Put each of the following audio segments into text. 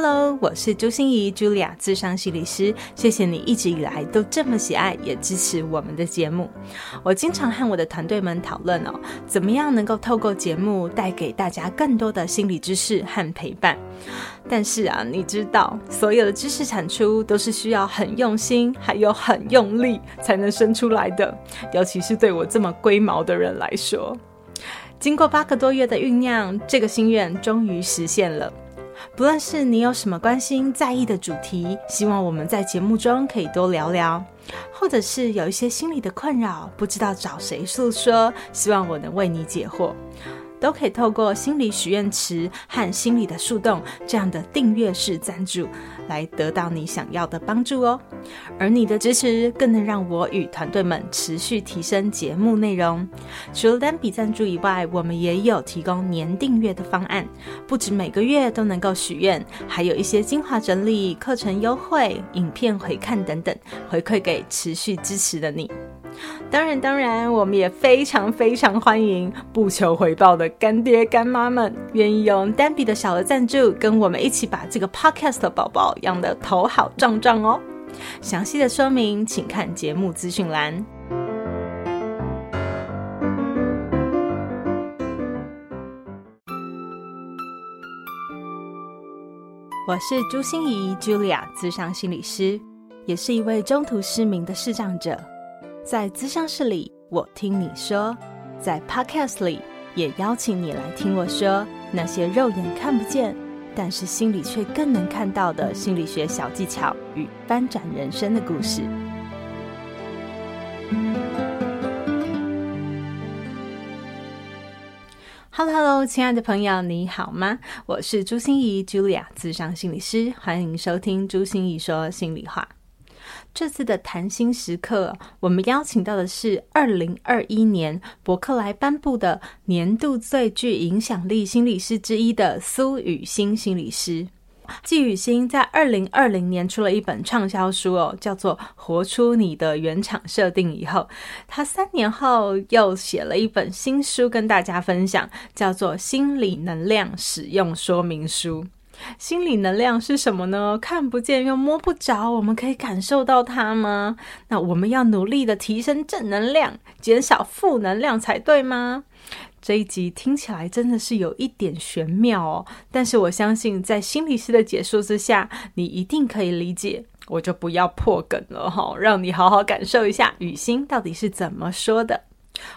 Hello，我是朱心怡，Julia，咨商心理师。谢谢你一直以来都这么喜爱，也支持我们的节目。我经常和我的团队们讨论哦，怎么样能够透过节目带给大家更多的心理知识和陪伴。但是啊，你知道，所有的知识产出都是需要很用心，还有很用力才能生出来的，尤其是对我这么龟毛的人来说。经过八个多月的酝酿，这个心愿终于实现了。不论是你有什么关心、在意的主题，希望我们在节目中可以多聊聊；或者是有一些心理的困扰，不知道找谁诉说，希望我能为你解惑。都可以透过心理许愿池和心理的树洞这样的订阅式赞助，来得到你想要的帮助哦。而你的支持更能让我与团队们持续提升节目内容。除了单笔赞助以外，我们也有提供年订阅的方案，不止每个月都能够许愿，还有一些精华整理、课程优惠、影片回看等等，回馈给持续支持的你。当然，当然，我们也非常非常欢迎不求回报的干爹干妈们，愿意用单笔的小额赞助，跟我们一起把这个 podcast 宝宝养得头好壮壮哦。详细的说明，请看节目资讯栏。我是朱心怡 Julia，咨商心理师，也是一位中途失明的视障者。在咨商室里，我听你说；在 Podcast 里，也邀请你来听我说那些肉眼看不见，但是心里却更能看到的心理学小技巧与翻转人生的故事。Hello Hello，亲爱的朋友，你好吗？我是朱心仪 Julia，咨商心理师，欢迎收听朱心仪说心里话。这次的谈心时刻，我们邀请到的是二零二一年博客来颁布的年度最具影响力心理师之一的苏雨欣心理师。季雨欣在二零二零年出了一本畅销书哦，叫做《活出你的原厂设定》以后，他三年后又写了一本新书跟大家分享，叫做《心理能量使用说明书》。心理能量是什么呢？看不见又摸不着，我们可以感受到它吗？那我们要努力的提升正能量，减少负能量才对吗？这一集听起来真的是有一点玄妙哦，但是我相信在心理师的解说之下，你一定可以理解。我就不要破梗了哈，让你好好感受一下雨欣到底是怎么说的。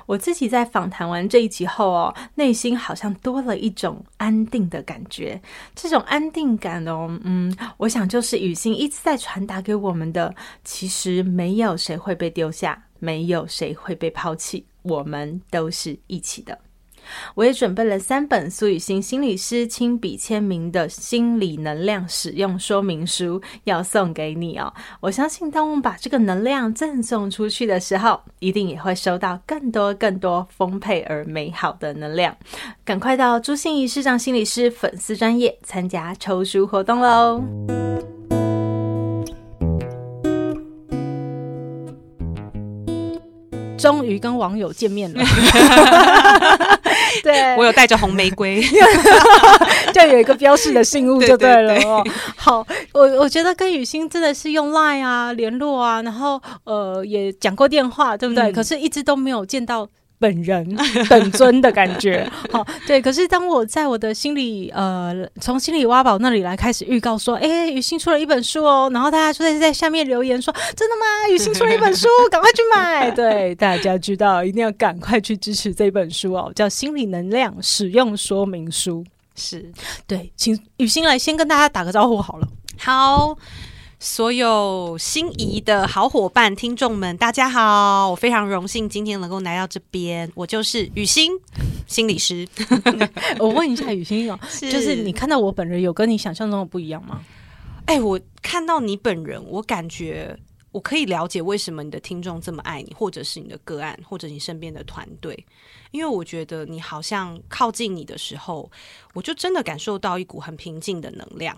我自己在访谈完这一集后哦，内心好像多了一种安定的感觉。这种安定感哦，嗯，我想就是雨欣一直在传达给我们的。其实没有谁会被丢下，没有谁会被抛弃，我们都是一起的。我也准备了三本苏雨欣心理师亲笔签名的心理能量使用说明书要送给你哦。我相信，当我们把这个能量赠送出去的时候，一定也会收到更多更多丰沛而美好的能量。赶快到朱心怡市长心理师粉丝专业参加抽书活动喽！终于跟网友见面了，对，我有带着红玫瑰，就有一个标示的信物就对了哦。好，我我觉得跟雨欣真的是用 Line 啊联络啊，然后呃也讲过电话，对不对？嗯、可是一直都没有见到。本人 本尊的感觉，好对。可是当我在我的心里，呃，从心理挖宝那里来开始预告说，哎、欸，予昕出了一本书哦，然后大家就在在下面留言说，真的吗？雨欣出了一本书，赶快去买。对，大家知道一定要赶快去支持这本书哦，叫《心理能量使用说明书》。是对，请雨欣来先跟大家打个招呼好了。好。所有心仪的好伙伴、听众们，大家好！我非常荣幸今天能够来到这边，我就是雨欣心理师。我问一下雨欣哦，就是你看到我本人有跟你想象中的不一样吗？哎、欸，我看到你本人，我感觉我可以了解为什么你的听众这么爱你，或者是你的个案，或者你身边的团队，因为我觉得你好像靠近你的时候，我就真的感受到一股很平静的能量。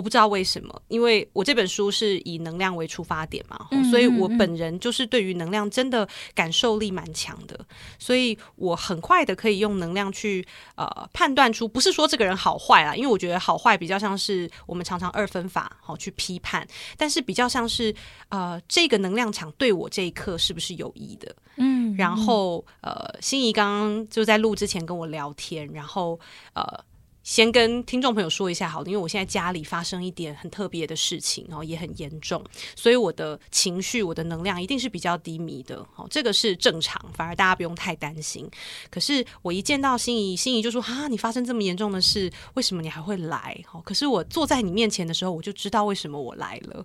我不知道为什么，因为我这本书是以能量为出发点嘛，嗯、所以我本人就是对于能量真的感受力蛮强的，所以我很快的可以用能量去呃判断出，不是说这个人好坏啦，因为我觉得好坏比较像是我们常常二分法好去批判，但是比较像是呃这个能量场对我这一刻是不是有益的，嗯，然后呃心仪刚刚就在录之前跟我聊天，然后呃。先跟听众朋友说一下好的，因为我现在家里发生一点很特别的事情，然后也很严重，所以我的情绪、我的能量一定是比较低迷的。好，这个是正常，反而大家不用太担心。可是我一见到心仪，心仪就说：“哈，你发生这么严重的事，为什么你还会来？”好，可是我坐在你面前的时候，我就知道为什么我来了，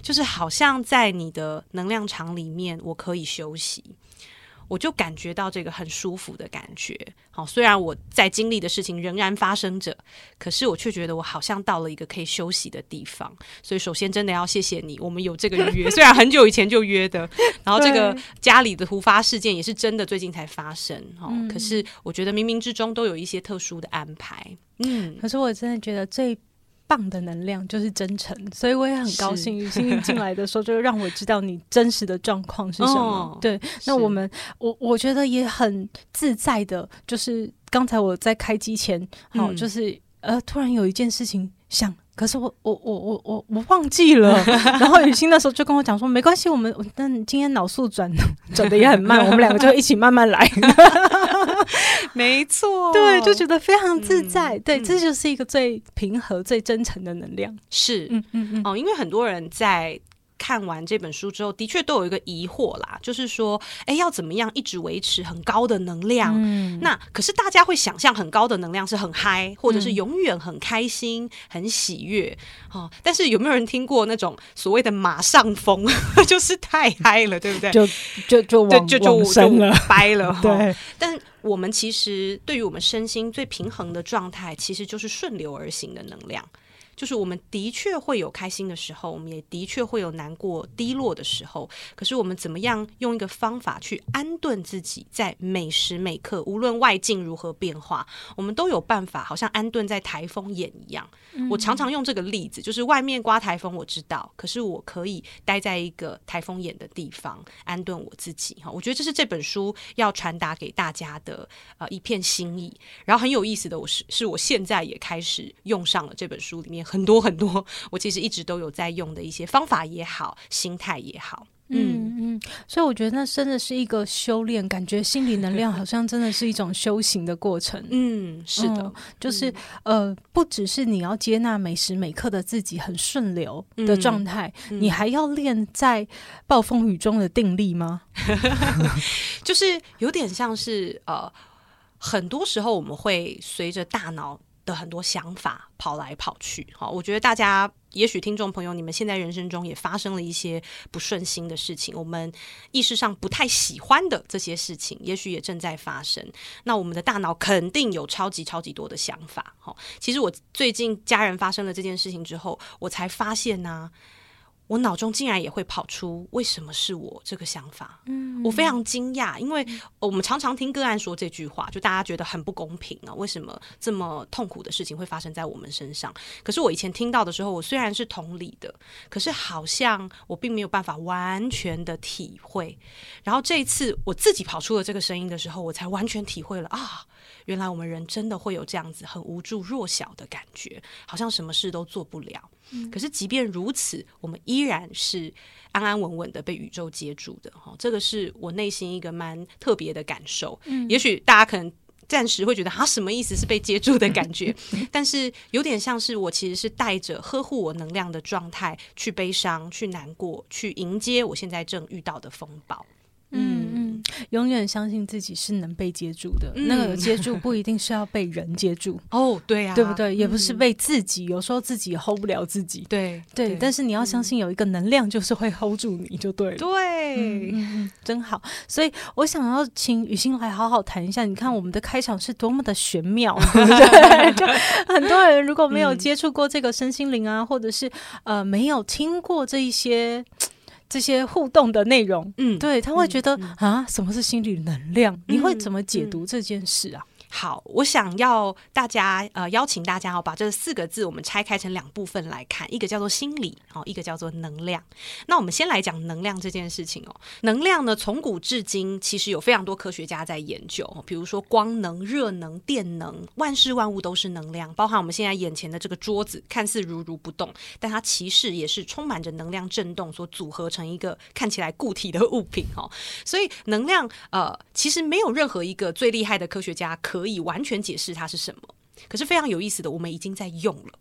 就是好像在你的能量场里面，我可以休息。我就感觉到这个很舒服的感觉。好，虽然我在经历的事情仍然发生着，可是我却觉得我好像到了一个可以休息的地方。所以，首先真的要谢谢你，我们有这个约，虽然很久以前就约的。然后，这个家里的突发事件也是真的最近才发生。哦，可是我觉得冥冥之中都有一些特殊的安排。嗯，可是我真的觉得最。棒的能量就是真诚，所以我也很高兴。雨欣进来的时候，就让我知道你真实的状况是什么。哦、对，那我们我我觉得也很自在的，就是刚才我在开机前，好、嗯，就是呃，突然有一件事情想。可是我我我我我我忘记了，然后雨欣那时候就跟我讲说，没关系，我们但今天脑速转 转的也很慢，我们两个就一起慢慢来。没错，对，就觉得非常自在，嗯、对，这就是一个最平和、最真诚的能量。是，嗯嗯嗯，哦，因为很多人在。看完这本书之后，的确都有一个疑惑啦，就是说，哎，要怎么样一直维持很高的能量？嗯，那可是大家会想象很高的能量是很嗨，或者是永远很开心、嗯、很喜悦哦。但是有没有人听过那种所谓的马上疯，就是太嗨了，对不对？就就就往就就就掰了。对、哦，但我们其实对于我们身心最平衡的状态，其实就是顺流而行的能量。就是我们的确会有开心的时候，我们也的确会有难过、低落的时候。可是我们怎么样用一个方法去安顿自己，在每时每刻，无论外境如何变化，我们都有办法，好像安顿在台风眼一样。嗯、我常常用这个例子，就是外面刮台风，我知道，可是我可以待在一个台风眼的地方，安顿我自己。哈，我觉得这是这本书要传达给大家的呃一片心意。然后很有意思的，我是是我现在也开始用上了这本书里面。很多很多，我其实一直都有在用的一些方法也好，心态也好，嗯嗯，所以我觉得那真的是一个修炼，感觉心理能量好像真的是一种修行的过程。嗯，是的，嗯、就是、嗯、呃，不只是你要接纳每时每刻的自己很顺流的状态，嗯、你还要练在暴风雨中的定力吗？就是有点像是呃，很多时候我们会随着大脑。的很多想法跑来跑去，好，我觉得大家也许听众朋友，你们现在人生中也发生了一些不顺心的事情，我们意识上不太喜欢的这些事情，也许也正在发生。那我们的大脑肯定有超级超级多的想法，好，其实我最近家人发生了这件事情之后，我才发现呢、我脑中竟然也会跑出为什么是我这个想法，嗯，我非常惊讶，因为我们常常听个案说这句话，就大家觉得很不公平啊，为什么这么痛苦的事情会发生在我们身上？可是我以前听到的时候，我虽然是同理的，可是好像我并没有办法完全的体会。然后这一次我自己跑出了这个声音的时候，我才完全体会了啊，原来我们人真的会有这样子很无助、弱小的感觉，好像什么事都做不了。可是，即便如此，我们依然是安安稳稳的被宇宙接住的哈。这个是我内心一个蛮特别的感受。嗯，也许大家可能暂时会觉得啊，什么意思是被接住的感觉？但是有点像是我其实是带着呵护我能量的状态去悲伤、去难过、去迎接我现在正遇到的风暴。嗯嗯，永远相信自己是能被接住的。嗯、那个接住不一定是要被人接住 哦，对呀、啊，对不对？也不是被自己，嗯、有时候自己 hold 不了自己。对对，对但是你要相信有一个能量，就是会 hold 住你就对了。对，真好。所以我想要请雨欣来好好谈一下。你看我们的开场是多么的玄妙，对 不对？就很多人如果没有接触过这个身心灵啊，嗯、或者是呃没有听过这一些。这些互动的内容，嗯，对，他会觉得、嗯嗯、啊，什么是心理能量？嗯、你会怎么解读这件事啊？好，我想要大家呃邀请大家哦，把这四个字我们拆开成两部分来看，一个叫做心理，哦，一个叫做能量。那我们先来讲能量这件事情哦。能量呢，从古至今其实有非常多科学家在研究，比如说光能、热能、电能，万事万物都是能量，包含我们现在眼前的这个桌子，看似如如不动，但它其实也是充满着能量震动所组合成一个看起来固体的物品哦。所以能量呃，其实没有任何一个最厉害的科学家可。可以完全解释它是什么，可是非常有意思的，我们已经在用了。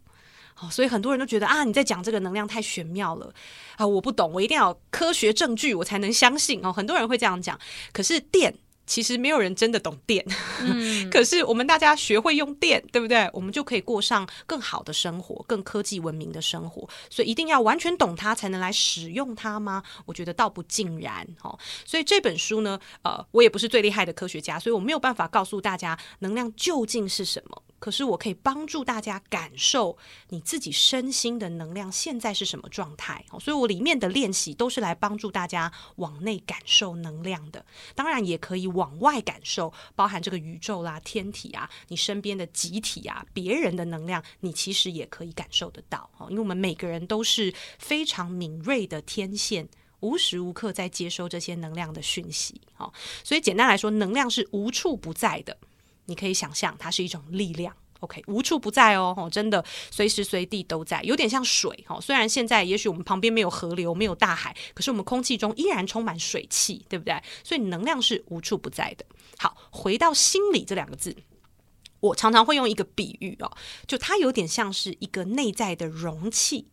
好，所以很多人都觉得啊，你在讲这个能量太玄妙了啊，我不懂，我一定要有科学证据我才能相信哦。很多人会这样讲，可是电。其实没有人真的懂电，嗯、可是我们大家学会用电，对不对？我们就可以过上更好的生活，更科技文明的生活。所以一定要完全懂它才能来使用它吗？我觉得倒不尽然哦。所以这本书呢，呃，我也不是最厉害的科学家，所以我没有办法告诉大家能量究竟是什么。可是我可以帮助大家感受你自己身心的能量现在是什么状态，所以我里面的练习都是来帮助大家往内感受能量的，当然也可以往外感受，包含这个宇宙啦、天体啊、你身边的集体啊、别人的能量，你其实也可以感受得到，因为我们每个人都是非常敏锐的天线，无时无刻在接收这些能量的讯息，所以简单来说，能量是无处不在的。你可以想象，它是一种力量，OK，无处不在哦，真的随时随地都在，有点像水哦。虽然现在也许我们旁边没有河流，没有大海，可是我们空气中依然充满水汽，对不对？所以能量是无处不在的。好，回到心理这两个字，我常常会用一个比喻哦，就它有点像是一个内在的容器，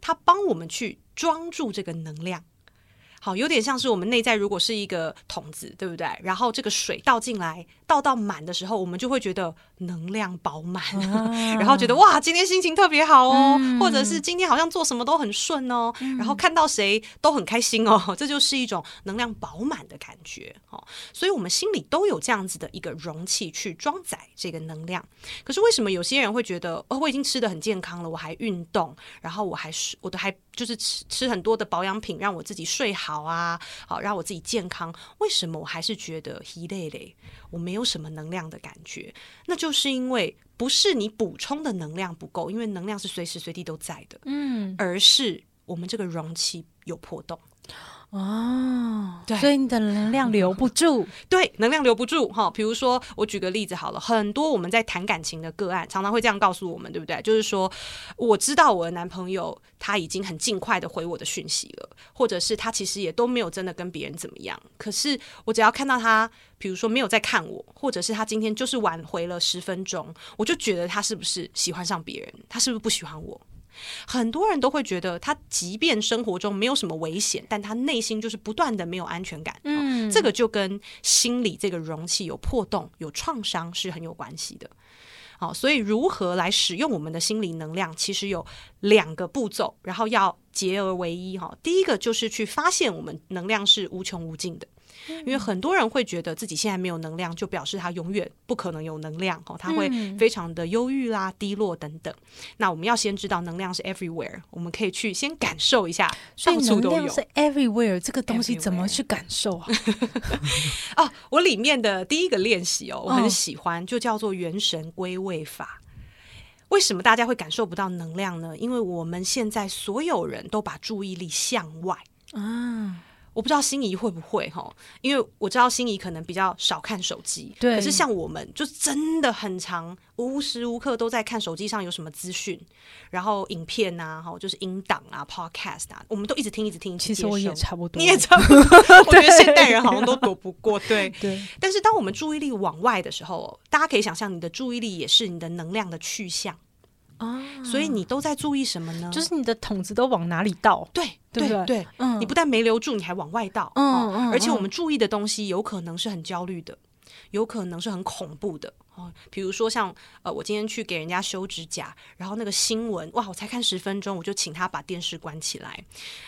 它帮我们去装住这个能量。好，有点像是我们内在如果是一个桶子，对不对？然后这个水倒进来，倒到满的时候，我们就会觉得能量饱满，啊、然后觉得哇，今天心情特别好哦，嗯、或者是今天好像做什么都很顺哦，嗯、然后看到谁都很开心哦，这就是一种能量饱满的感觉哦。所以，我们心里都有这样子的一个容器去装载这个能量。可是，为什么有些人会觉得哦，我已经吃得很健康了，我还运动，然后我还是我都还就是吃吃很多的保养品，让我自己睡好。好啊，好让我自己健康。为什么我还是觉得疲累累？我没有什么能量的感觉，那就是因为不是你补充的能量不够，因为能量是随时随地都在的，嗯，而是我们这个容器有破洞。哦，对，所以你的能量留不住，对，能量留不住哈。比如说，我举个例子好了，很多我们在谈感情的个案，常常会这样告诉我们，对不对？就是说，我知道我的男朋友他已经很尽快的回我的讯息了，或者是他其实也都没有真的跟别人怎么样，可是我只要看到他，比如说没有在看我，或者是他今天就是晚回了十分钟，我就觉得他是不是喜欢上别人，他是不是不喜欢我？很多人都会觉得，他即便生活中没有什么危险，但他内心就是不断的没有安全感。嗯，这个就跟心理这个容器有破洞、有创伤是很有关系的。好，所以如何来使用我们的心理能量，其实有两个步骤，然后要结而为一。哈，第一个就是去发现我们能量是无穷无尽的。因为很多人会觉得自己现在没有能量，就表示他永远不可能有能量哦，他会非常的忧郁啦、低落等等。那我们要先知道能量是 everywhere，我们可以去先感受一下，到处都有。能量是 everywhere，这个东西怎么去感受啊？哦，我里面的第一个练习哦，我很喜欢，就叫做元神归位法。为什么大家会感受不到能量呢？因为我们现在所有人都把注意力向外啊。我不知道心仪会不会哈，因为我知道心仪可能比较少看手机，对。可是像我们就真的很长无时无刻都在看手机上有什么资讯，然后影片呐，哈，就是音档啊、Podcast 啊，我们都一直听、一直听。其实我也差不多，你也差不多。我觉得现代人好像都躲不过，对对。但是当我们注意力往外的时候，大家可以想象，你的注意力也是你的能量的去向。啊，所以你都在注意什么呢？就是你的桶子都往哪里倒？对对对，对嗯，你不但没留住，你还往外倒。嗯嗯，嗯，而且我们注意的东西有可能是很焦虑的，有可能是很恐怖的。哦，比如说像呃，我今天去给人家修指甲，然后那个新闻哇，我才看十分钟，我就请他把电视关起来，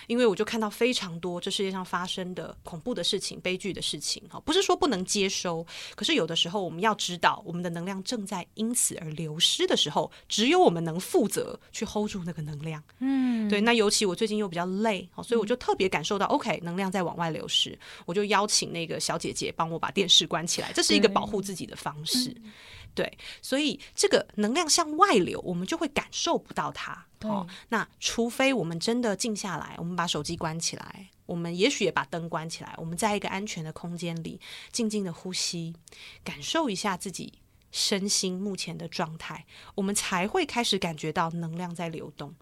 因为我就看到非常多这世界上发生的恐怖的事情、悲剧的事情。哈，不是说不能接收，可是有的时候我们要知道，我们的能量正在因此而流失的时候，只有我们能负责去 hold 住那个能量。嗯，对。那尤其我最近又比较累，所以我就特别感受到、嗯、，OK，能量在往外流失，我就邀请那个小姐姐帮我把电视关起来，这是一个保护自己的方式。嗯对，所以这个能量向外流，我们就会感受不到它。哦，那除非我们真的静下来，我们把手机关起来，我们也许也把灯关起来，我们在一个安全的空间里静静的呼吸，感受一下自己身心目前的状态，我们才会开始感觉到能量在流动。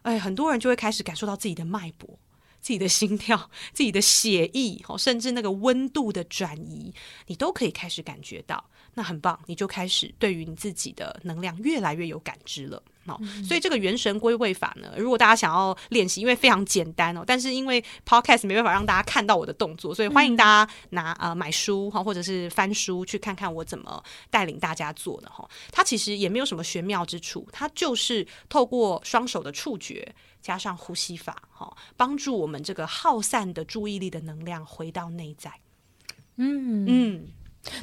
哎，很多人就会开始感受到自己的脉搏。自己的心跳、自己的血液，甚至那个温度的转移，你都可以开始感觉到，那很棒，你就开始对于你自己的能量越来越有感知了。好，所以这个元神归位法呢，如果大家想要练习，因为非常简单哦，但是因为 Podcast 没办法让大家看到我的动作，所以欢迎大家拿呃买书哈，或者是翻书去看看我怎么带领大家做的哈。它其实也没有什么玄妙之处，它就是透过双手的触觉加上呼吸法哈，帮助我们这个耗散的注意力的能量回到内在。嗯嗯。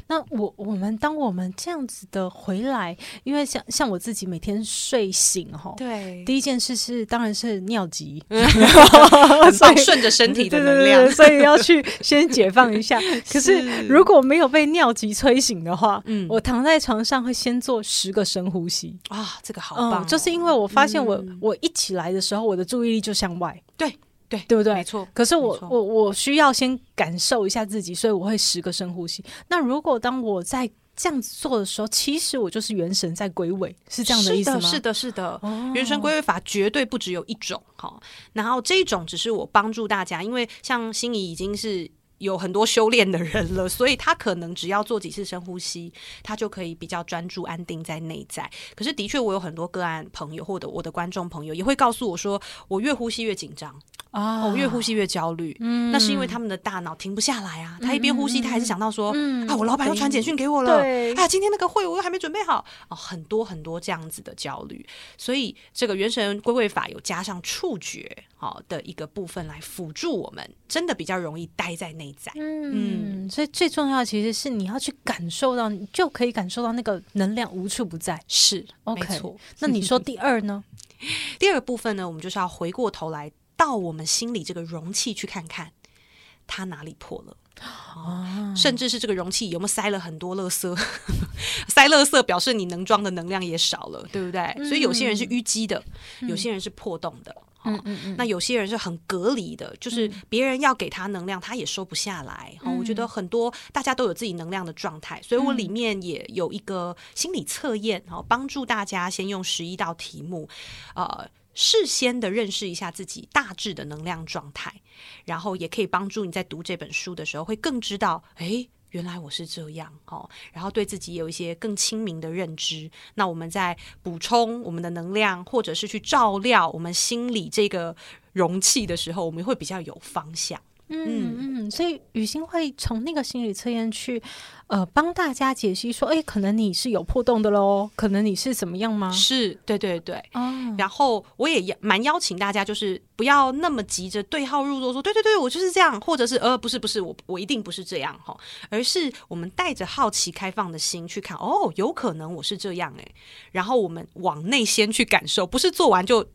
那我我们当我们这样子的回来，因为像像我自己每天睡醒哈，对，第一件事是当然是尿急，很棒，顺着身体的能量，对对对，所以要去先解放一下。可是如果没有被尿急催醒的话，嗯，我躺在床上会先做十个深呼吸啊，这个好棒，哦嗯，就是因为我发现我，嗯，我一起来的时候，我的注意力就向外，对。对，对不对？没错。可是我我我需要先感受一下自己，所以我会十个深呼吸。那如果当我在这样子做的时候，其实我就是元神在归位，是这样的意思吗？是的，是的，是的。哦、元神归位法绝对不只有一种哈。然后这一种只是我帮助大家，因为像心仪已经是有很多修炼的人了，所以他可能只要做几次深呼吸，他就可以比较专注安定在内在。可是的确，我有很多个案朋友或者我的观众朋友也会告诉我说，我越呼吸越紧张。哦，越呼吸越焦虑，嗯，那是因为他们的大脑停不下来啊。他一边呼吸，他还是想到说，嗯，啊，我老板又传简讯给我了，对，啊，今天那个会我又还没准备好，哦，很多很多这样子的焦虑。所以这个元神归位法有加上触觉，好的一个部分来辅助我们，真的比较容易待在内在。嗯，嗯，所以最重要的其实是你要去感受到，你就可以感受到那个能量无处不在。是，OK，没错。那你说 第二呢？第二个部分呢，我们就是要回过头来。到我们心里这个容器去看看，它哪里破了，哦，甚至是这个容器有没有塞了很多垃圾？塞垃圾表示你能装的能量也少了，对不对？嗯、所以有些人是淤积的，有些人是破洞的，嗯嗯嗯，那有些人是很隔离的，就是别人要给他能量，他也收不下来。嗯、我觉得很多大家都有自己能量的状态，所以我里面也有一个心理测验，然后帮助大家先用十一道题目，呃。事先的认识一下自己大致的能量状态，然后也可以帮助你在读这本书的时候会更知道，哎，原来我是这样哦。然后对自己有一些更清明的认知。那我们在补充我们的能量，或者是去照料我们心里这个容器的时候，我们会比较有方向。嗯嗯，所以雨欣会从那个心理测验去，呃，帮大家解析说，哎，可能你是有破洞的喽，可能你是怎么样吗？是，对对对。哦，然后我也蛮邀请大家，就是不要那么急着对号入座，说对对对，我就是这样，或者是呃，不是不是，我我一定不是这样哈，而是我们带着好奇、开放的心去看，哦，有可能我是这样哎，然后我们往内先去感受，不是做完就。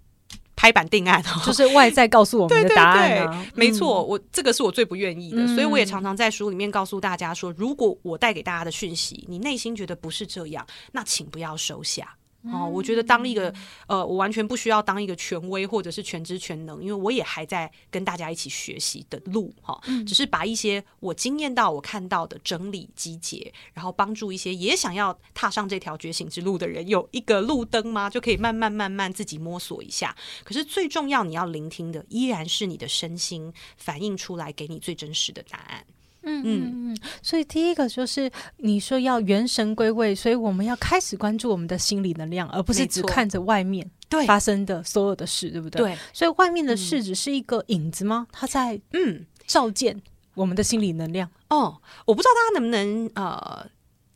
拍板定案，就是外在告诉我们的答案，啊。对对对，没错，嗯、我这个是我最不愿意的，嗯、所以我也常常在书里面告诉大家说，如果我带给大家的讯息，你内心觉得不是这样，那请不要收下。哦，我觉得当一个呃，我完全不需要当一个权威或者是全知全能，因为我也还在跟大家一起学习的路哈。只是把一些我经验到、我看到的整理集结，然后帮助一些也想要踏上这条觉醒之路的人有一个路灯吗？就可以慢慢慢慢自己摸索一下。可是最重要，你要聆听的依然是你的身心反映出来给你最真实的答案。嗯嗯嗯，所以第一个就是你说要元神归位，所以我们要开始关注我们的心理能量，而不是只看着外面发生的所有的事，对不对？对，所以外面的事只是一个影子吗？它在嗯照见我们的心理能量。哦，我不知道大家能不能呃。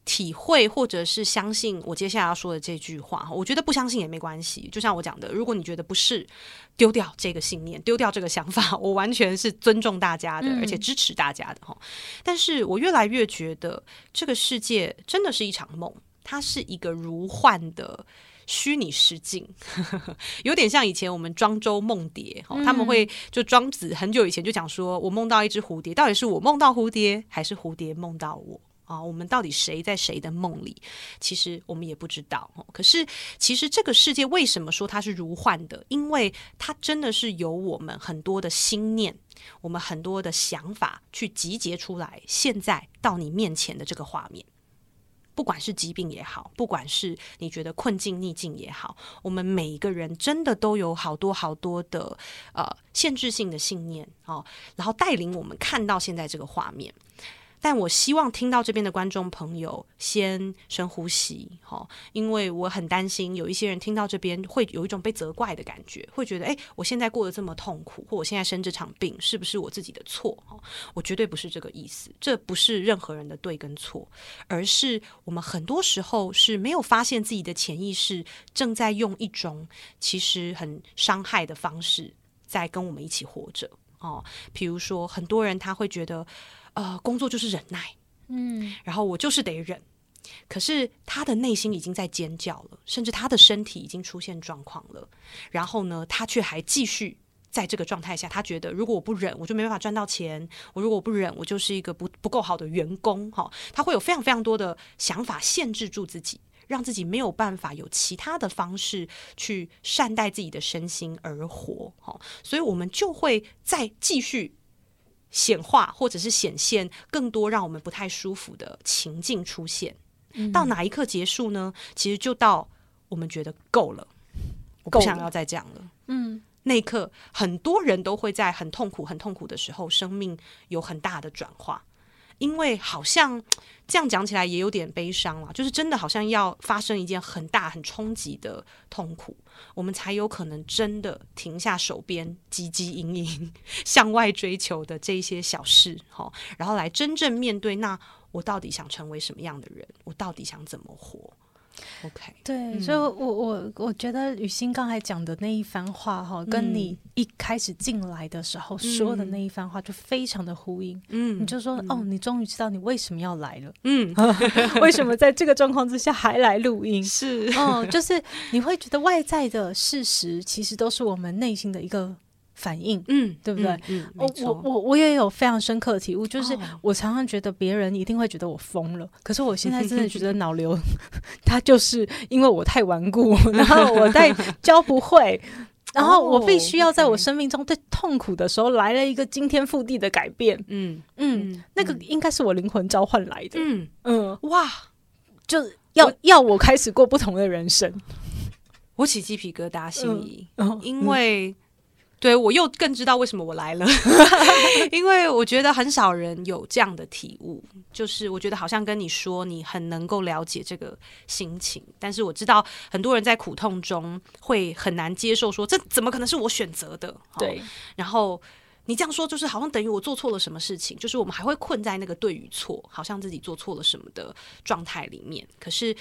体会或者是相信我接下来要说的这句话，我觉得不相信也没关系。就像我讲的，如果你觉得不是，丢掉这个信念，丢掉这个想法，我完全是尊重大家的，而且支持大家的哈。但是我越来越觉得，这个世界真的是一场梦，它是一个如幻的虚拟实境，有点像以前我们庄周梦蝶，他们会就庄子很久以前就讲说，我梦到一只蝴蝶，到底是我梦到蝴蝶，还是蝴蝶梦到我？啊？我们到底谁在谁的梦里？其实我们也不知道。可是，其实这个世界为什么说它是如幻的？因为它真的是由我们很多的心念，我们很多的想法去集结出来，现在到你面前的这个画面。不管是疾病也好，不管是你觉得困境逆境也好，我们每一个人真的都有好多好多的呃限制性的信念哦，然后带领我们看到现在这个画面。但我希望听到这边的观众朋友先深呼吸，哈，因为我很担心有一些人听到这边会有一种被责怪的感觉，会觉得，诶，我现在过得这么痛苦，或我现在生这场病，是不是我自己的错？我绝对不是这个意思，这不是任何人的对跟错，而是我们很多时候是没有发现自己的潜意识正在用一种其实很伤害的方式在跟我们一起活着，哦，比如说很多人他会觉得。呃，工作就是忍耐，嗯，然后我就是得忍，可是他的内心已经在尖叫了，甚至他的身体已经出现状况了，然后呢，他却还继续在这个状态下，他觉得如果我不忍，我就没办法赚到钱，我如果我不忍，我就是一个不不够好的员工，哈，他会有非常非常多的想法限制住自己，让自己没有办法有其他的方式去善待自己的身心而活，哈，所以我们就会再继续。显化或者是显现更多让我们不太舒服的情境出现，嗯、到哪一刻结束呢？其实就到我们觉得够了，我不想要再这样了。嗯，那一刻很多人都会在很痛苦、很痛苦的时候，生命有很大的转化。因为好像这样讲起来也有点悲伤了，就是真的好像要发生一件很大、很冲击的痛苦，我们才有可能真的停下手边汲汲营营 向外追求的这些小事，哈，然后来真正面对，那我到底想成为什么样的人？我到底想怎么活？OK，对，嗯、所以我，我我我觉得雨欣刚才讲的那一番话，哈，跟你一开始进来的时候说的那一番话，就非常的呼应。嗯，你就说，嗯、哦，你终于知道你为什么要来了。嗯，为什么在这个状况之下还来录音？是，哦，就是你会觉得外在的事实，其实都是我们内心的一个。反应，嗯，对不对？嗯，嗯我我我我也有非常深刻的体悟，就是我常常觉得别人一定会觉得我疯了，可是我现在真的觉得 脑瘤，它就是因为我太顽固，然后我太 教不会，然后我必须要在我生命中最痛苦的时候来了一个惊天覆地的改变，嗯嗯，那个应该是我灵魂召唤来的，嗯嗯，哇，就要我要我开始过不同的人生，我起鸡皮疙瘩，心里，嗯嗯、因为。对，我又更知道为什么我来了，因为我觉得很少人有这样的体悟，就是我觉得好像跟你说，你很能够了解这个心情，但是我知道很多人在苦痛中会很难接受说，说这怎么可能是我选择的？对，然后你这样说，就是好像等于我做错了什么事情，就是我们还会困在那个对与错，好像自己做错了什么的状态里面，可是。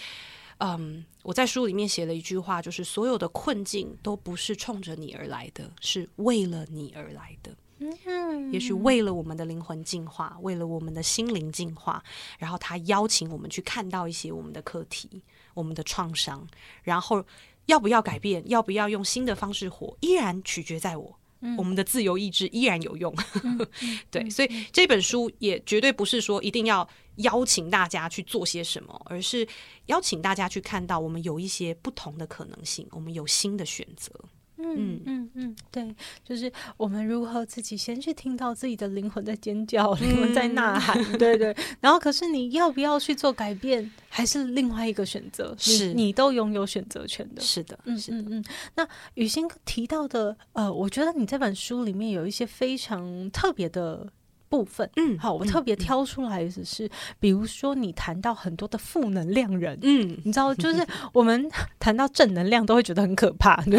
嗯，我在书里面写了一句话，就是所有的困境都不是冲着你而来的，是为了你而来的。嗯，也许为了我们的灵魂进化，为了我们的心灵进化，然后他邀请我们去看到一些我们的课题、我们的创伤，然后要不要改变，要不要用新的方式活，依然取决在我。嗯、我们的自由意志依然有用，嗯、对，所以这本书也绝对不是说一定要邀请大家去做些什么，而是邀请大家去看到我们有一些不同的可能性，我们有新的选择。嗯嗯嗯，对，就是我们如何自己先去听到自己的灵魂在尖叫，灵魂在呐喊，嗯、对对。然后，可是你要不要去做改变，还是另外一个选择？是你，你都拥有选择权的。是的，嗯嗯嗯。那雨欣提到的，呃，我觉得你这本书里面有一些非常特别的。部分，嗯，好，我特别挑出来的是，嗯、比如说你谈到很多的负能量人，嗯，你知道，就是 我们谈到正能量都会觉得很可怕，对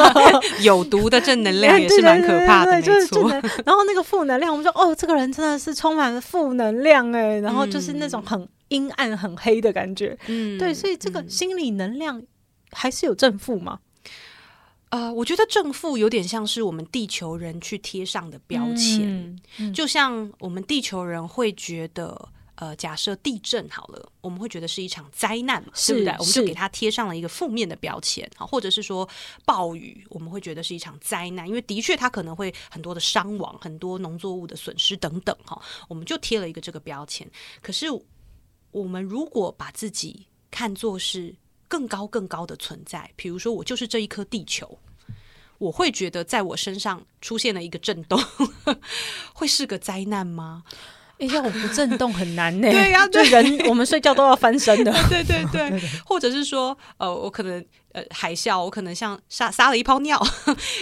有毒的正能量 也是蛮可怕的，没错。然后那个负能量，我们说，哦，这个人真的是充满了负能量，哎，然后就是那种很阴暗、很黑的感觉，嗯，对，所以这个心理能量还是有正负吗？呃，我觉得正负有点像是我们地球人去贴上的标签，嗯嗯、就像我们地球人会觉得，呃，假设地震好了，我们会觉得是一场灾难嘛，是对不对？我们就给它贴上了一个负面的标签，好，或者是说暴雨，我们会觉得是一场灾难，因为的确它可能会很多的伤亡，很多农作物的损失等等，哈，我们就贴了一个这个标签。可是我们如果把自己看作是更高更高的存在，比如说我就是这一颗地球，我会觉得在我身上出现了一个震动，会是个灾难吗？哎呀，我不震动很难呢。对呀，对人我们睡觉都要翻身的。对对 对，或者是说，呃，我可能呃海啸，我可能像撒撒了一泡尿，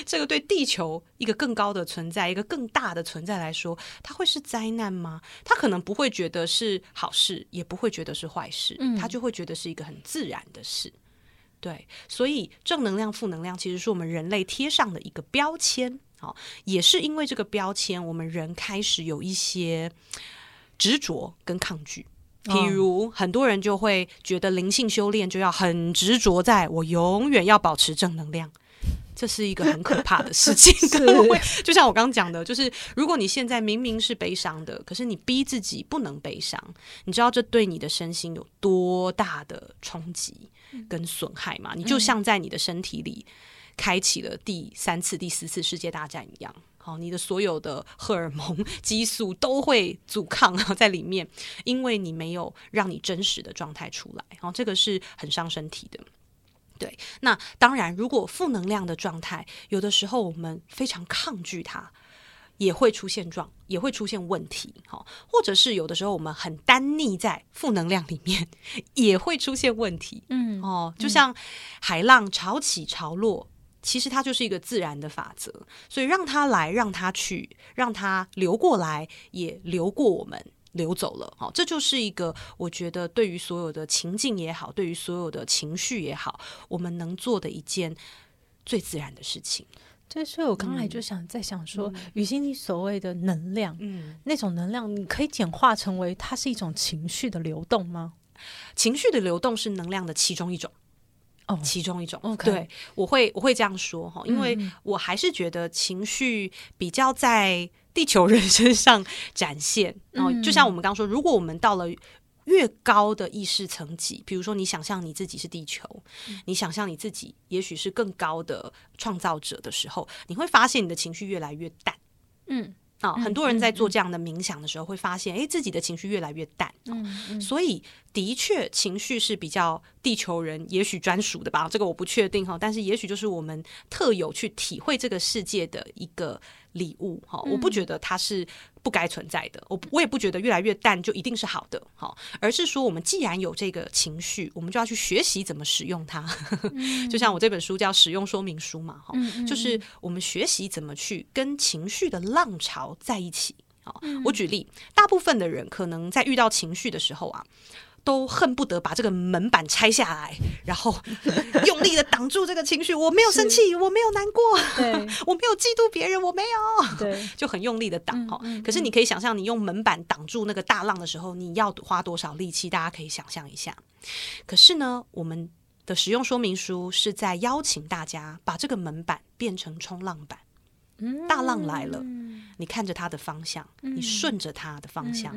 这个对地球一个更高的存在，一个更大的存在来说，它会是灾难吗？他可能不会觉得是好事，也不会觉得是坏事，他就会觉得是一个很自然的事。对，所以正能量、负能量，其实是我们人类贴上的一个标签。好，也是因为这个标签，我们人开始有一些执着跟抗拒。比如，很多人就会觉得灵性修炼就要很执着，在我永远要保持正能量，这是一个很可怕的事情。各位，就像我刚刚讲的，就是如果你现在明明是悲伤的，可是你逼自己不能悲伤，你知道这对你的身心有多大的冲击跟损害嘛？你就像在你的身体里。开启了第三次、第四次世界大战一样，好，你的所有的荷尔蒙、激素都会阻抗在里面，因为你没有让你真实的状态出来，然后，这个是很伤身体的。对，那当然，如果负能量的状态，有的时候我们非常抗拒它，也会出现状，也会出现问题，好，或者是有的时候我们很单逆在负能量里面，也会出现问题，嗯，哦，就像海浪潮起潮落。其实它就是一个自然的法则，所以让它来，让它去，让它流过来，也流过我们，流走了。好，这就是一个我觉得对于所有的情境也好，对于所有的情绪也好，我们能做的一件最自然的事情。对，所以我刚才就想在想说，雨欣，你所谓的能量，嗯，那种能量，你可以简化成为它是一种情绪的流动吗？情绪的流动是能量的其中一种。哦其中一种，okay. 对，我会我会这样说哈，因为我还是觉得情绪比较在地球人身上展现。然后，就像我们刚刚说，如果我们到了越高的意识层级，比如说你想象你自己是地球，你想象你自己也许是更高的创造者的时候，你会发现你的情绪越来越淡。嗯。啊、哦，很多人在做这样的冥想的时候，会发现，哎，自己的情绪越来越淡。嗯、所以，的确，情绪是比较地球人也许专属的吧？这个我不确定哈，但是也许就是我们特有去体会这个世界的一个礼物哈。我不觉得它是。不该存在的，我我也不觉得越来越淡就一定是好的，好，而是说我们既然有这个情绪，我们就要去学习怎么使用它。嗯、就像我这本书叫《使用说明书》嘛，哈、嗯，就是我们学习怎么去跟情绪的浪潮在一起。好，我举例，大部分的人可能在遇到情绪的时候啊。都恨不得把这个门板拆下来，然后 用力的挡住这个情绪。我没有生气，我没有难过，我没有嫉妒别人，我没有，对，就很用力的挡哈、嗯嗯。可是你可以想象，你用门板挡住那个大浪的时候，你要花多少力气？大家可以想象一下。可是呢，我们的使用说明书是在邀请大家把这个门板变成冲浪板。大浪来了，你看着它的方向，你顺着它的方向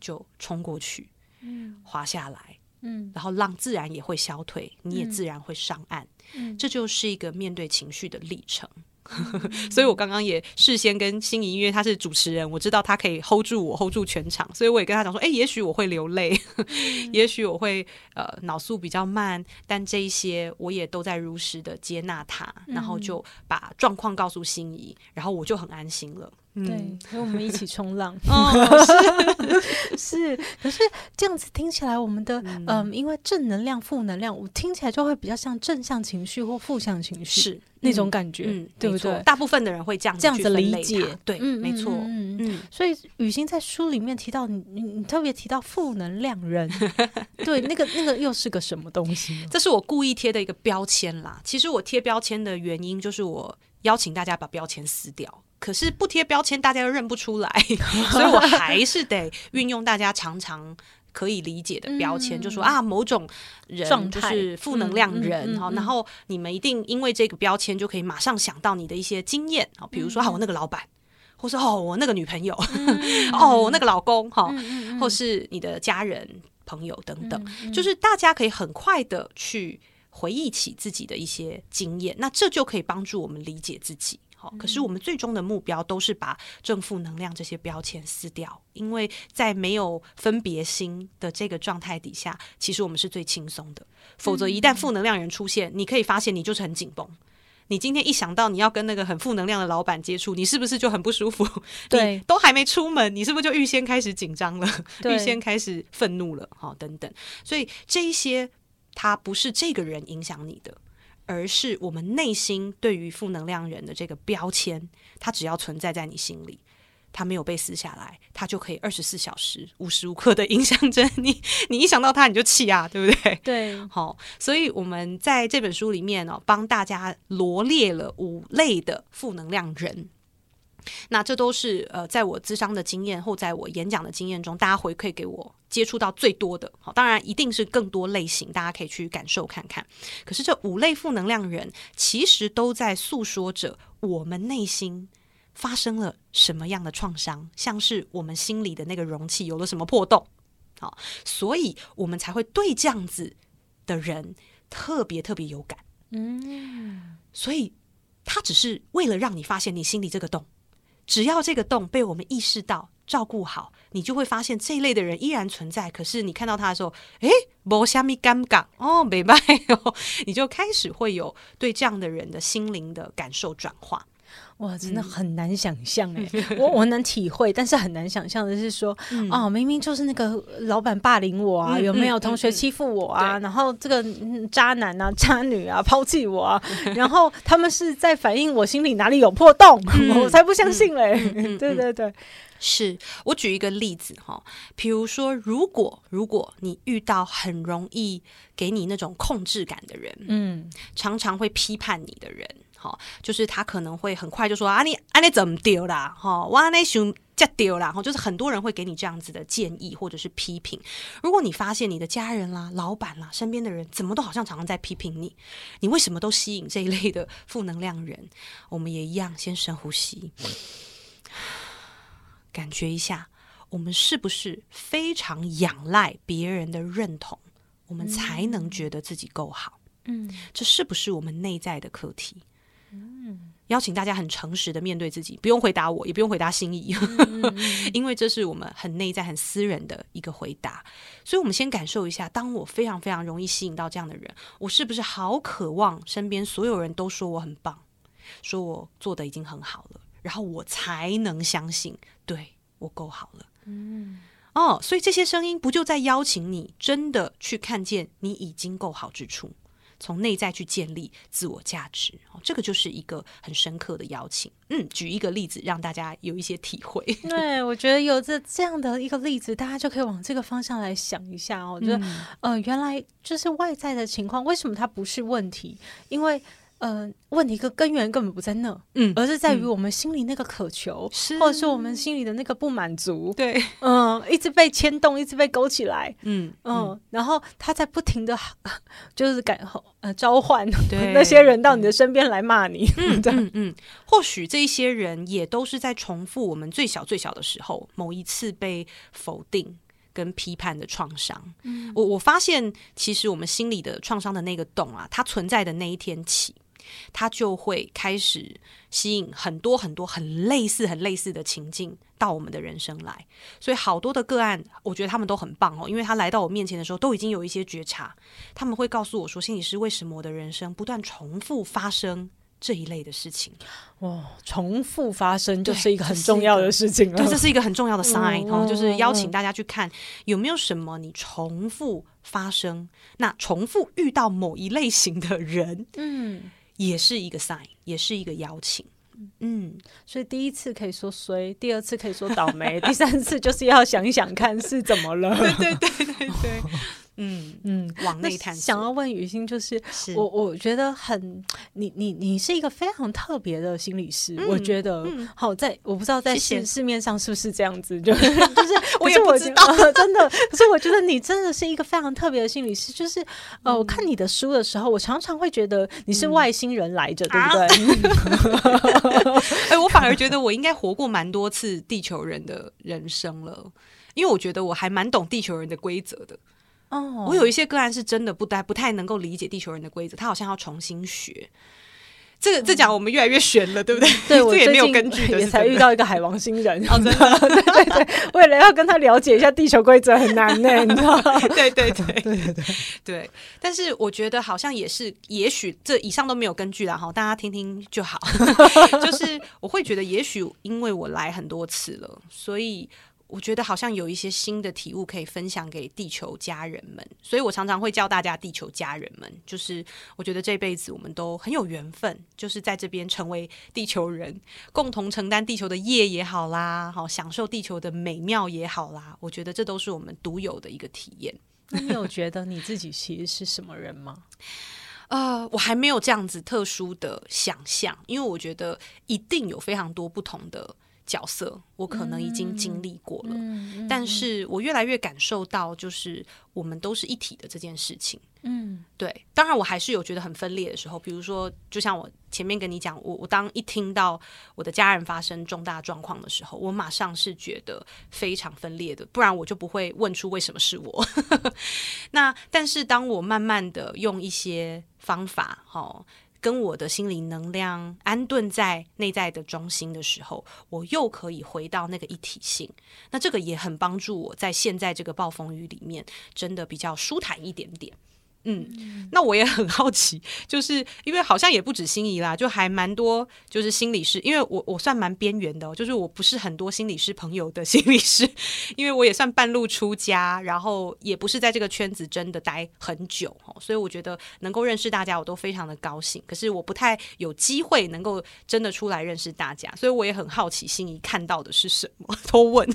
就冲过去。嗯，滑下来，嗯，然后浪自然也会消退，你也自然会上岸，嗯，这就是一个面对情绪的历程。所以我刚刚也事先跟心怡，因为他是主持人，我知道他可以 hold 住我，hold 住全场，所以我也跟他讲说，哎，也许我会流泪，也许我会呃脑速比较慢，但这一些我也都在如实的接纳他，然后就把状况告诉心怡，然后我就很安心了。对，和、嗯、我们一起冲浪。哦，是 是，可是这样子听起来，我们的嗯、呃，因为正能量、负能量，我听起来就会比较像正向情绪或负向情绪，是那种感觉，嗯，对不对？大部分的人会这样这样子理解，对，嗯，没错，嗯嗯。所以雨欣在书里面提到你，你你特别提到负能量人，对，那个那个又是个什么东西？这是我故意贴的一个标签啦。其实我贴标签的原因，就是我邀请大家把标签撕掉。可是不贴标签，大家又认不出来，所以我还是得运用大家常常可以理解的标签，嗯、就说啊，某种人就是负能量人哈。然后你们一定因为这个标签就可以马上想到你的一些经验啊，比如说啊，我那个老板，或是哦，我那个女朋友，嗯、哦，我那个老公哈、嗯，或是你的家人、朋友等等，就是大家可以很快的去回忆起自己的一些经验，那这就可以帮助我们理解自己。好，可是我们最终的目标都是把正负能量这些标签撕掉，因为在没有分别心的这个状态底下，其实我们是最轻松的。否则，一旦负能量人出现，你可以发现你就是很紧绷。你今天一想到你要跟那个很负能量的老板接触，你是不是就很不舒服？对，都还没出门，你是不是就预先开始紧张了？预先开始愤怒了？好，等等。所以这一些，它不是这个人影响你的，而是我们内心对于负能量人的这个标签，它只要存在在你心里。它没有被撕下来，它就可以二十四小时无时无刻的影响着你。你一想到他，你就气啊，对不对？对，好，所以我们在这本书里面哦，帮大家罗列了五类的负能量人。那这都是呃，在我咨商的经验或在我演讲的经验中，大家回馈给我接触到最多的。好，当然一定是更多类型，大家可以去感受看看。可是这五类负能量人，其实都在诉说着我们内心。发生了什么样的创伤？像是我们心里的那个容器有了什么破洞？好，所以我们才会对这样子的人特别特别有感。嗯，所以他只是为了让你发现你心里这个洞。只要这个洞被我们意识到、照顾好，你就会发现这一类的人依然存在。可是你看到他的时候，诶，莫虾米尴尬哦，没办哦，你就开始会有对这样的人的心灵的感受转化。哇，真的很难想象哎、欸，我我能体会，但是很难想象的是说，嗯、哦，明明就是那个老板霸凌我啊，嗯、有没有同学欺负我啊？然后这个渣男啊、渣女啊抛弃我啊，然后他们是在反映我心里哪里有破洞，嗯、我才不相信嘞、对对对，是我举一个例子哈，比如说，如果如果你遇到很容易给你那种控制感的人，嗯，常常会批判你的人。好，就是他可能会很快就说啊，你啊你怎么丢啦？哈，哇那熊就丢啦！哈，就是很多人会给你这样子的建议或者是批评。如果你发现你的家人啦、老板啦、身边的人怎么都好像常常在批评你，你为什么都吸引这一类的负能量人？我们也一样，先深呼吸，感觉一下，我们是不是非常仰赖别人的认同，我们才能觉得自己够好？嗯，这是不是我们内在的课题？嗯，邀请大家很诚实的面对自己，不用回答我，也不用回答心意，嗯、因为这是我们很内在、很私人的一个回答。所以，我们先感受一下，当我非常非常容易吸引到这样的人，我是不是好渴望身边所有人都说我很棒，说我做的已经很好了，然后我才能相信，对，我够好了。嗯，哦，所以这些声音不就在邀请你真的去看见你已经够好之处？从内在去建立自我价值，这个就是一个很深刻的邀请。嗯，举一个例子让大家有一些体会。对，我觉得有这这样的一个例子，大家就可以往这个方向来想一下哦。我觉得，嗯、呃，原来就是外在的情况，为什么它不是问题？因为。呃，问题的根源根本不在那，嗯，而是在于我们心里那个渴求，是。或者是我们心里的那个不满足，对，嗯，一直被牵动，一直被勾起来，嗯嗯，然后他在不停的，就是感呃召唤 那些人到你的身边来骂你，嗯嗯嗯，或许这一些人也都是在重复我们最小最小的时候某一次被否定跟批判的创伤。嗯，我我发现其实我们心里的创伤的那个洞啊，它存在的那一天起。他就会开始吸引很多很多很类似、很类似的情境到我们的人生来，所以好多的个案，我觉得他们都很棒哦，因为他来到我面前的时候，都已经有一些觉察。他们会告诉我说：“心理师，为什么我的人生不断重复发生这一类的事情？”哦，重复发生就是一个很重要的事情了，对，这是一个很重要的 sign 哦，就是邀请大家去看有没有什么你重复发生，那重复遇到某一类型的人，嗯。也是一个 sign，也是一个邀请，嗯，所以第一次可以说衰，第二次可以说倒霉，第三次就是要想一想看是怎么了，对对对对对。嗯嗯，往内探索。想要问雨欣，就是，是我我觉得很，你你你是一个非常特别的心理师，嗯、我觉得，嗯、好在我不知道在市谢。谢市面上是不是这样子，就 就是我也不知道，真的，可是我觉得你真的是一个非常特别的心理师，就是呃，我看你的书的时候，我常常会觉得你是外星人来着，嗯、对不对？哎，我反而觉得我应该活过蛮多次地球人的人生了，因为我觉得我还蛮懂地球人的规则的。哦，我有一些个案是真的不太不太能够理解地球人的规则，他好像要重新学。这个这讲我们越来越悬了，对不对？对，我也没有根据的，也才遇到一个海王星人，哦，真的，对对对，为了要跟他了解一下地球规则很难呢，你知道吗？对对对。对对对。对。但是我觉得好像也是，也许这以上都没有根据啦，哈，大家听听就好。就是我会觉得，也许因为我来很多次了，所以。我觉得好像有一些新的体悟可以分享给地球家人们，所以我常常会叫大家“地球家人们”。就是我觉得这辈子我们都很有缘分，就是在这边成为地球人，共同承担地球的业也好啦，好享受地球的美妙也好啦。我觉得这都是我们独有的一个体验。那你有觉得你自己其实是什么人吗？呃，我还没有这样子特殊的想象，因为我觉得一定有非常多不同的。角色我可能已经经历过了，嗯，但是我越来越感受到，就是我们都是一体的这件事情。嗯，对，当然我还是有觉得很分裂的时候，比如说，就像我前面跟你讲，我我当一听到我的家人发生重大状况的时候，我马上是觉得非常分裂的，不然我就不会问出为什么是我。那但是当我慢慢的用一些方法，哈。跟我的心灵能量安顿在内在的中心的时候，我又可以回到那个一体性。那这个也很帮助我在现在这个暴风雨里面，真的比较舒坦一点点。嗯，那我也很好奇，就是因为好像也不止心仪啦，就还蛮多就是心理师，因为我我算蛮边缘的哦，就是我不是很多心理师朋友的心理师，因为我也算半路出家，然后也不是在这个圈子真的待很久哦，所以我觉得能够认识大家，我都非常的高兴。可是我不太有机会能够真的出来认识大家，所以我也很好奇，心仪看到的是什么？都问。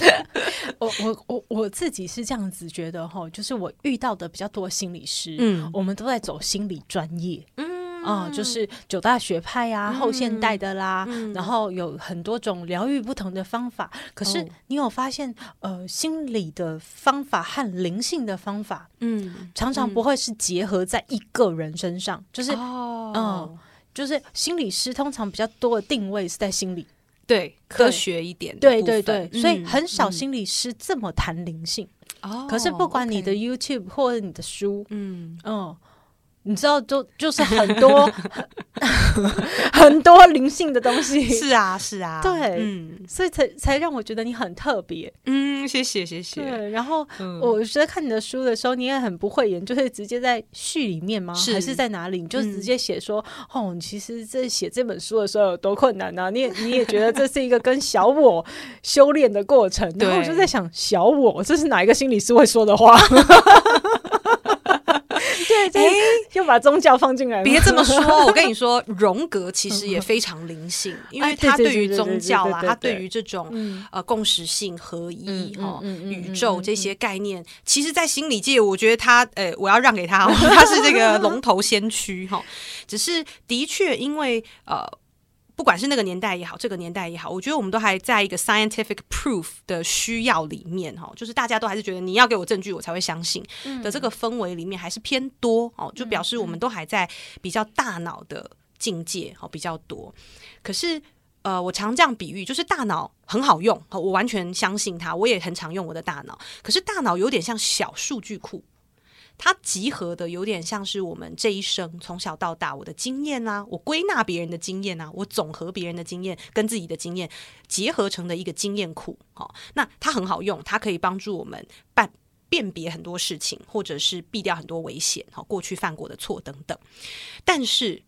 我我我我自己是这样子觉得哈，就是我遇到的比较多心理师，嗯，我们都在走心理专业，嗯啊、呃，就是九大学派呀、啊，后现代的啦，嗯、然后有很多种疗愈不同的方法。可是你有发现，呃，心理的方法和灵性的方法，嗯，常常不会是结合在一个人身上，就是嗯、呃，就是心理师通常比较多的定位是在心理。对，科学一点，对对对，所以很少心理师这么谈灵性。哦，可是不管你的 YouTube 或者你的书，嗯。嗯。你知道，就就是很多 很多灵性的东西，是啊，是啊，对，嗯，所以才才让我觉得你很特别，嗯，谢谢，谢谢。对，然后我觉得看你的书的时候，你也很不会演，就是直接在序里面吗？还是在哪里？你就直接写说，哦，其实这写这本书的时候有多困难呢？你也你也觉得这是一个跟小我修炼的过程，然后我就在想，小我这是哪一个心理师会说的话？对，哎，又把宗教放进来了。别这么说，我跟你说，荣格其实也非常灵性，因为他对于宗教啦，他对于这种呃共识性、合一、哦宇宙这些概念，其实，在心理界，我觉得他，呃，我要让给他，他是这个龙头先驱哈。只是的确，因为呃。不管是那个年代也好，这个年代也好，我觉得我们都还在一个 scientific proof 的需要里面哈，就是大家都还是觉得你要给我证据我才会相信的这个氛围里面还是偏多哦，就表示我们都还在比较大脑的境界哦比较多。可是呃，我常这样比喻，就是大脑很好用，我完全相信它，我也很常用我的大脑。可是大脑有点像小数据库。它集合的有点像是我们这一生从小到大我的经验啊，我归纳别人的经验啊，我总和别人的经验跟自己的经验结合成的一个经验库。好，那它很好用，它可以帮助我们办辨别很多事情，或者是避掉很多危险。好，过去犯过的错等等。但是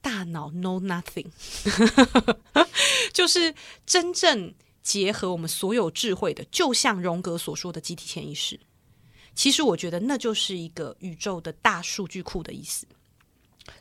大脑 know nothing，就是真正结合我们所有智慧的，就像荣格所说的集体潜意识。其实我觉得那就是一个宇宙的大数据库的意思，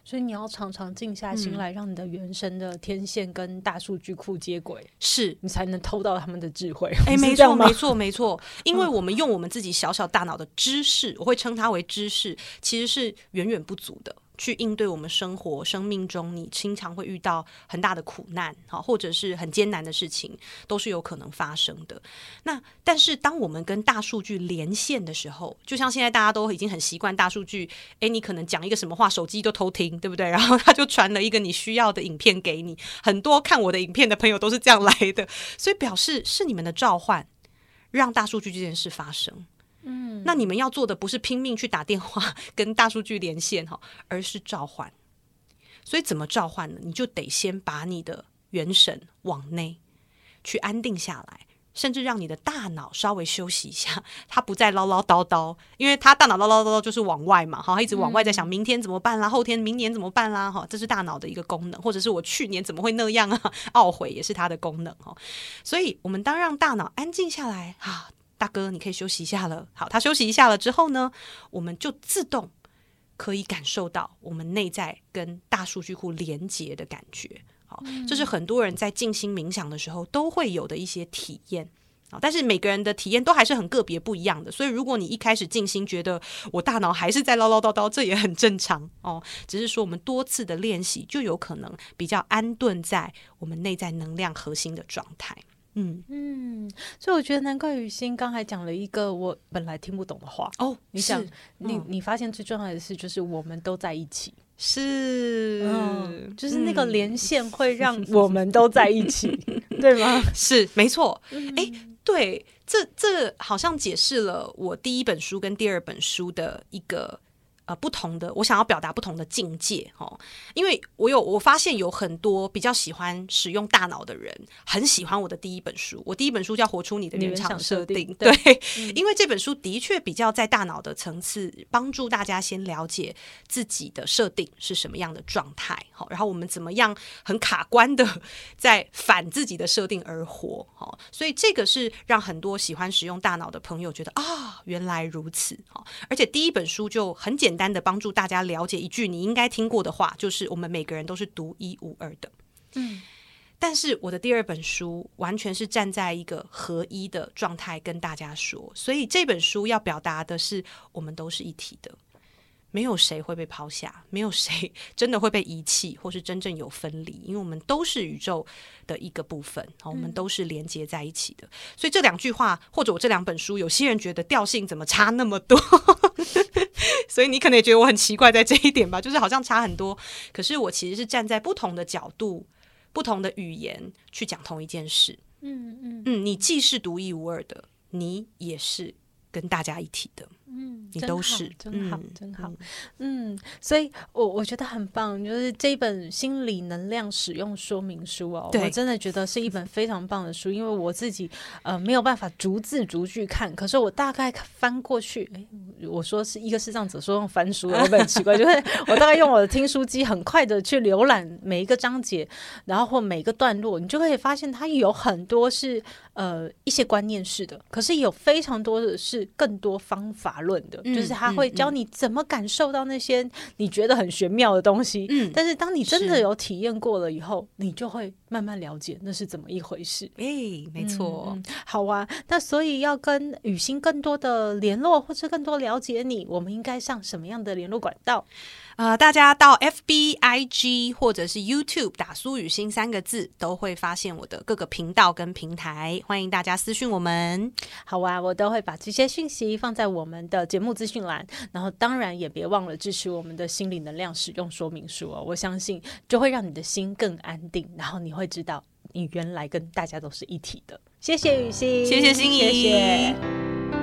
所以你要常常静下心来，让你的原生的天线跟大数据库接轨，是。你才能偷到他们的智慧。哎，没错，没错，没错，因为我们用我们自己小小大脑的知识，我会称它为知识，其实是远远不足的。去应对我们生活、生命中你经常会遇到很大的苦难，好，或者是很艰难的事情，都是有可能发生的。那但是当我们跟大数据连线的时候，就像现在大家都已经很习惯大数据，诶，你可能讲一个什么话，手机都偷听，对不对？然后他就传了一个你需要的影片给你。很多看我的影片的朋友都是这样来的，所以表示是你们的召唤，让大数据这件事发生。嗯，那你们要做的不是拼命去打电话 跟大数据连线哈，而是召唤。所以怎么召唤呢？你就得先把你的元神往内去安定下来。甚至让你的大脑稍微休息一下，它不再唠唠叨叨，因为它大脑唠唠叨叨就是往外嘛，哈，一直往外在想明天怎么办啦，后天、明年怎么办啦，哈，这是大脑的一个功能，或者是我去年怎么会那样啊，懊悔也是它的功能，哈，所以我们当让大脑安静下来，啊，大哥你可以休息一下了，好，他休息一下了之后呢，我们就自动可以感受到我们内在跟大数据库连接的感觉。好这是很多人在静心冥想的时候都会有的一些体验啊，但是每个人的体验都还是很个别不一样的。所以，如果你一开始静心觉得我大脑还是在唠唠叨叨，这也很正常哦。只是说我们多次的练习，就有可能比较安顿在我们内在能量核心的状态。嗯嗯，所以我觉得难怪雨欣刚才讲了一个我本来听不懂的话哦。你想，你你发现最重要的事就是我们都在一起。是，嗯，就是那个连线会让 我们都在一起，对吗？是，没错。哎，对，这这好像解释了我第一本书跟第二本书的一个。呃，不同的，我想要表达不同的境界哦，因为我有我发现有很多比较喜欢使用大脑的人，很喜欢我的第一本书。我第一本书叫《活出你的原厂设定》，对，对嗯、因为这本书的确比较在大脑的层次，帮助大家先了解自己的设定是什么样的状态，好，然后我们怎么样很卡关的 在反自己的设定而活，好，所以这个是让很多喜欢使用大脑的朋友觉得啊，原来如此，好，而且第一本书就很简单。简单的帮助大家了解一句你应该听过的话，就是我们每个人都是独一无二的。嗯，但是我的第二本书完全是站在一个合一的状态跟大家说，所以这本书要表达的是我们都是一体的。没有谁会被抛下，没有谁真的会被遗弃，或是真正有分离，因为我们都是宇宙的一个部分，我们都是连接在一起的。嗯、所以这两句话，或者我这两本书，有些人觉得调性怎么差那么多？所以你可能也觉得我很奇怪在这一点吧，就是好像差很多。可是我其实是站在不同的角度、不同的语言去讲同一件事。嗯嗯嗯，你既是独一无二的，你也是跟大家一体的。嗯，你都是真好，真好，嗯，所以我我觉得很棒，就是这一本心理能量使用说明书哦，我真的觉得是一本非常棒的书，因为我自己呃没有办法逐字逐句看，可是我大概翻过去，哎，我说是一个视障者说用翻书，有点奇怪，就是我大概用我的听书机很快的去浏览每一个章节，然后或每一个段落，你就可以发现它有很多是呃一些观念式的，可是有非常多的是更多方法。论的，就是他会教你怎么感受到那些你觉得很玄妙的东西。嗯，但是当你真的有体验过了以后，你就会慢慢了解那是怎么一回事。哎，没错，嗯，好啊。那所以要跟雨欣更多的联络，或者更多了解你，我们应该上什么样的联络管道？呃，大家到 FB、IG 或者是 YouTube 打苏雨欣三个字，都会发现我的各个频道跟平台。欢迎大家私讯我们。好啊，我都会把这些讯息放在我们的节目资讯栏。然后，当然也别忘了支持我们的心理能量使用说明书哦。我相信就会让你的心更安定，然后你会知道你原来跟大家都是一体的。谢谢雨欣，谢谢心怡，谢谢。